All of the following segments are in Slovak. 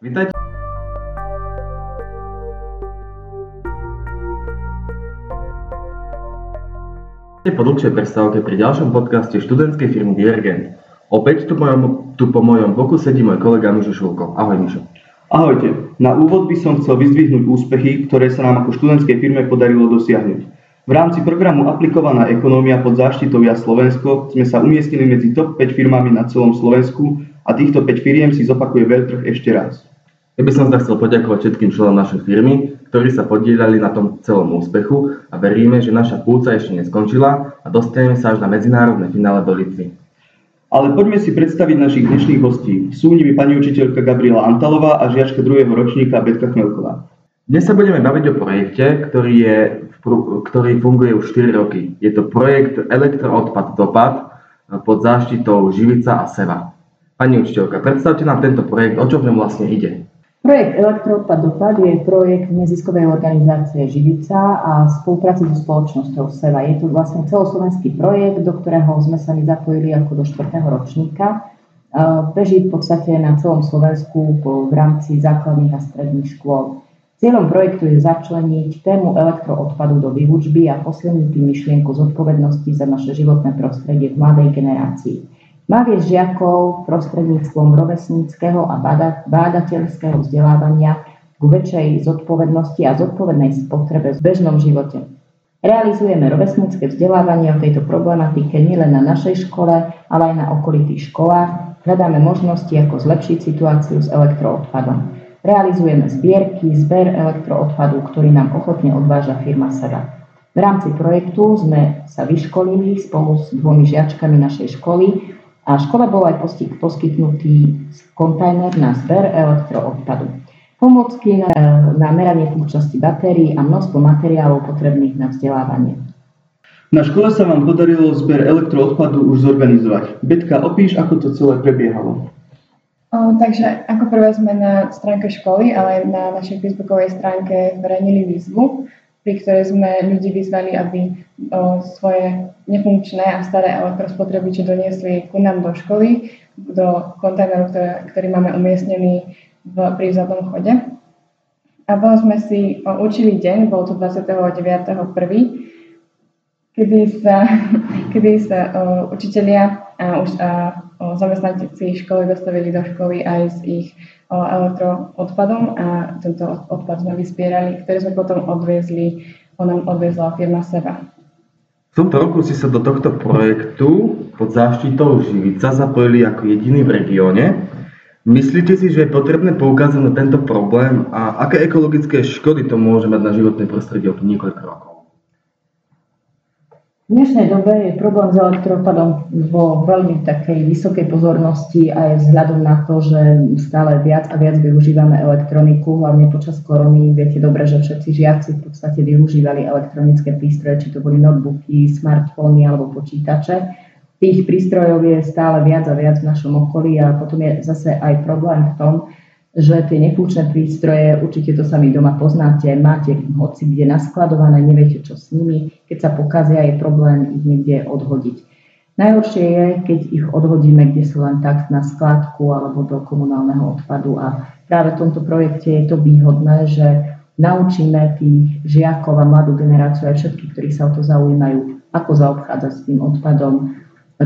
Vítajte. po dlhšej prestávke pri ďalšom podcaste študentskej firmy Divergent. Opäť tu, mojom, tu po mojom boku sedí môj kolega Mišo Šulko. Ahoj Mišo. Ahojte. Na úvod by som chcel vyzdvihnúť úspechy, ktoré sa nám ako študentskej firme podarilo dosiahnuť. V rámci programu Aplikovaná ekonómia pod záštitou Ja Slovensko sme sa umiestnili medzi top 5 firmami na celom Slovensku a týchto 5 firiem si zopakuje veľtrh ešte raz. Ja by som sa chcel poďakovať všetkým členom našej firmy, ktorí sa podielali na tom celom úspechu a veríme, že naša púca ešte neskončila a dostaneme sa až na medzinárodné finále do Litvy. Ale poďme si predstaviť našich dnešných hostí. Sú nimi pani učiteľka Gabriela Antalová a žiačka druhého ročníka Betka Chmelková. Dnes sa budeme baviť o projekte, ktorý, je, ktorý funguje už 4 roky. Je to projekt Elektroodpad Dopad pod záštitou Živica a Seva. Pani učiteľka, predstavte nám tento projekt, o čo v ňom vlastne ide. Projekt Elektroodpad Dopad je projekt neziskovej organizácie Živica a spolupráci so spoločnosťou SEVA. Je to vlastne celoslovenský projekt, do ktorého sme sa my zapojili ako do 4. ročníka. Beží v podstate na celom Slovensku v rámci základných a stredných škôl. Cieľom projektu je začleniť tému elektroodpadu do výučby a posilniť tým myšlienku zodpovednosti za naše životné prostredie v mladej generácii. Má viesť žiakov prostredníctvom rovesníckého a bádateľského vzdelávania k väčšej zodpovednosti a zodpovednej spotrebe v bežnom živote. Realizujeme rovesnícke vzdelávanie o tejto problematike nielen na našej škole, ale aj na okolitých školách. Hľadáme možnosti, ako zlepšiť situáciu s elektroodpadom. Realizujeme zbierky, zber elektroodpadu, ktorý nám ochotne odváža firma SEDA. V rámci projektu sme sa vyškolili spolu s dvomi žiačkami našej školy a škole bol aj poskytnutý kontajner na zber elektroodpadu. Pomocky na, na meranie funkčnosti batérií a množstvo materiálov potrebných na vzdelávanie. Na škole sa vám podarilo zber elektroodpadu už zorganizovať. Betka, opíš, ako to celé prebiehalo. O, takže ako prvé sme na stránke školy, ale aj na našej facebookovej stránke zverejnili výzvu, pri ktorej sme ľudí vyzvali, aby o, svoje nefunkčné a staré elektrospotrebiče doniesli ku nám do školy, do kontajneru, ktorý máme umiestnený v, pri chode. A potom sme si o, učili deň, bol to 29.1., kedy sa, kedy sa o, učitelia a, už, a zamestnanci školy dostavili do školy aj s ich elektroodpadom a tento odpad sme vyspierali, ktorý sme potom odviezli, on nám odviezla firma Seba. V tomto roku si sa do tohto projektu pod záštitou Živica zapojili ako jediný v regióne. Myslíte si, že je potrebné poukázať na tento problém a aké ekologické škody to môže mať na životné prostredie o niekoľko rokov? V dnešnej dobe je problém s elektropadom vo veľmi takej vysokej pozornosti aj vzhľadom na to, že stále viac a viac využívame elektroniku, hlavne počas korony. Viete dobre, že všetci žiaci v podstate využívali elektronické prístroje, či to boli notebooky, smartfóny alebo počítače. Tých prístrojov je stále viac a viac v našom okolí a potom je zase aj problém v tom, že tie nefunkčné prístroje, určite to sami doma poznáte, máte hoci kde naskladované, neviete čo s nimi, keď sa pokazia, je problém ich niekde odhodiť. Najhoršie je, keď ich odhodíme kde sú len tak na skladku alebo do komunálneho odpadu. A práve v tomto projekte je to výhodné, že naučíme tých žiakov a mladú generáciu aj všetkých, ktorí sa o to zaujímajú, ako zaobchádzať s tým odpadom,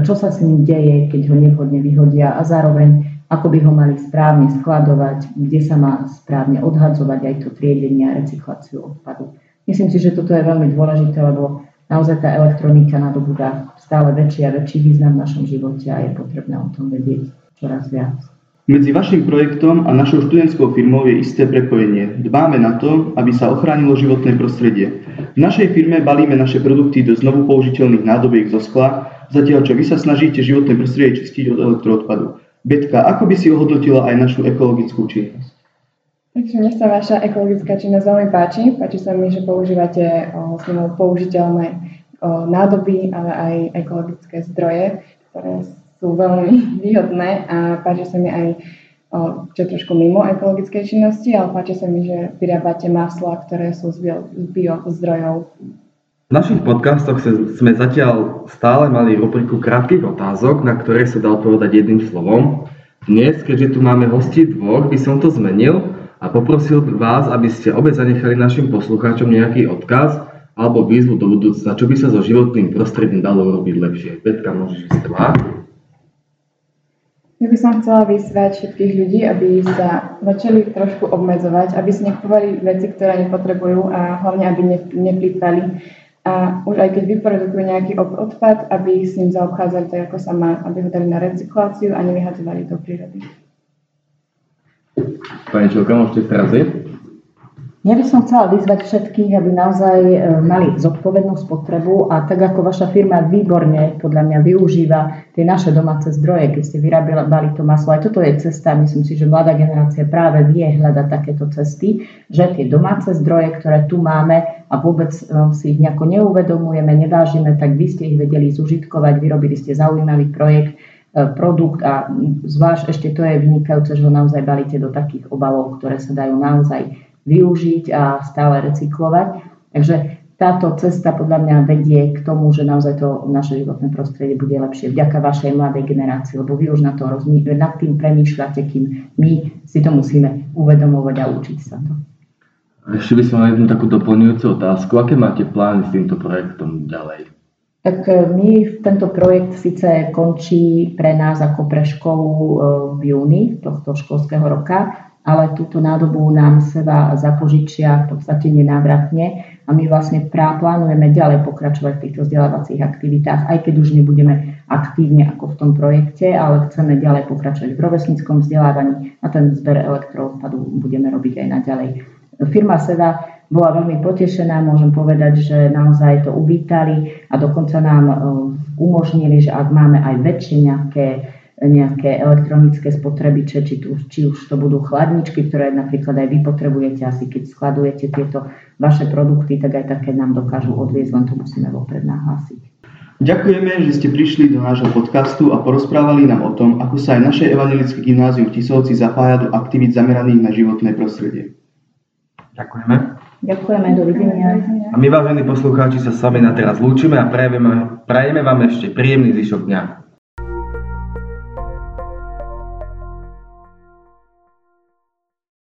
čo sa s ním deje, keď ho nevhodne vyhodia. A zároveň ako by ho mali správne skladovať, kde sa má správne odhadzovať aj to triedenie a recykláciu odpadu. Myslím si, že toto je veľmi dôležité, lebo naozaj tá elektronika nadobúda stále väčší a väčší význam v našom živote a je potrebné o tom vedieť čoraz viac. Medzi vašim projektom a našou študentskou firmou je isté prepojenie. Dbáme na to, aby sa ochránilo životné prostredie. V našej firme balíme naše produkty do znovu použiteľných nádobiek zo skla, zatiaľ čo vy sa snažíte životné prostredie čistiť od elektroodpadu. Betka, ako by si ohodnotila aj našu ekologickú činnosť? Takže mne sa vaša ekologická činnosť veľmi páči. Páči sa mi, že používate o, použiteľné o, nádoby, ale aj ekologické zdroje, ktoré sú veľmi výhodné a páči sa mi aj o, čo trošku mimo ekologickej činnosti, ale páči sa mi, že vyrábate masla, ktoré sú z bio, bio zdrojov našich podcastoch sme zatiaľ stále mali rubriku krátkych otázok, na ktoré sa dá odpovedať jedným slovom. Dnes, keďže tu máme hostí dvoch, by som to zmenil a poprosil vás, aby ste obe zanechali našim poslucháčom nejaký odkaz alebo výzvu do budúcna, čo by sa so životným prostredím dalo robiť lepšie. Petka, môžeš ísť prvá. Ja by som chcela vyzvať všetkých ľudí, aby sa začali trošku obmedzovať, aby si nekupovali veci, ktoré nepotrebujú a hlavne, aby ne, neplýtvali. A už aj keď vyprodukujú nejaký odpad, aby s ním zaobchádzali tak, ako sa má, aby ho dali na recykláciu a nevyhadzovali do prírody. Pani Čelka, môžete teraz ja by som chcela vyzvať všetkých, aby naozaj e, mali zodpovednú spotrebu a tak ako vaša firma výborne podľa mňa využíva tie naše domáce zdroje, keď ste vyrábali to maslo. Aj toto je cesta, myslím si, že mladá generácia práve vie hľadať takéto cesty, že tie domáce zdroje, ktoré tu máme a vôbec e, si ich nejako neuvedomujeme, nevážime, tak vy ste ich vedeli zužitkovať, vyrobili ste zaujímavý projekt, e, produkt a zvlášť ešte to je vynikajúce, že ho naozaj balíte do takých obalov, ktoré sa dajú naozaj využiť a stále recyklovať. Takže táto cesta podľa mňa vedie k tomu, že naozaj to naše životné prostredie bude lepšie vďaka vašej mladej generácii, lebo vy už na to rozmý- nad tým premýšľate, kým my si to musíme uvedomovať a učiť sa to. Ešte by som mal jednu takú doplňujúcu otázku. Aké máte plány s týmto projektom ďalej? Tak e, my, tento projekt síce končí pre nás ako pre školu e, v júni tohto školského roka, ale túto nádobu nám seba zapožičia v podstate nenávratne a my vlastne plánujeme ďalej pokračovať v týchto vzdelávacích aktivitách, aj keď už nebudeme aktívne ako v tom projekte, ale chceme ďalej pokračovať v rovesníckom vzdelávaní a ten zber elektroodpadu budeme robiť aj naďalej. Firma Seva bola veľmi potešená, môžem povedať, že naozaj to uvítali a dokonca nám e, umožnili, že ak máme aj väčšie nejaké nejaké elektronické spotrebiče, či, tu, či už to budú chladničky, ktoré napríklad aj vy potrebujete, asi keď skladujete tieto vaše produkty, tak aj také nám dokážu odviezť, len to musíme vopred nahlásiť. Ďakujeme, že ste prišli do nášho podcastu a porozprávali nám o tom, ako sa aj naše evangelické gymnázium v Tisovci zapája do aktivít zameraných na životné prostredie. Ďakujeme. Ďakujeme, dovidenia. A my, vážení poslucháči, sa s vami na teraz lúčime a prajeme, prajeme vám ešte príjemný zvyšok dňa.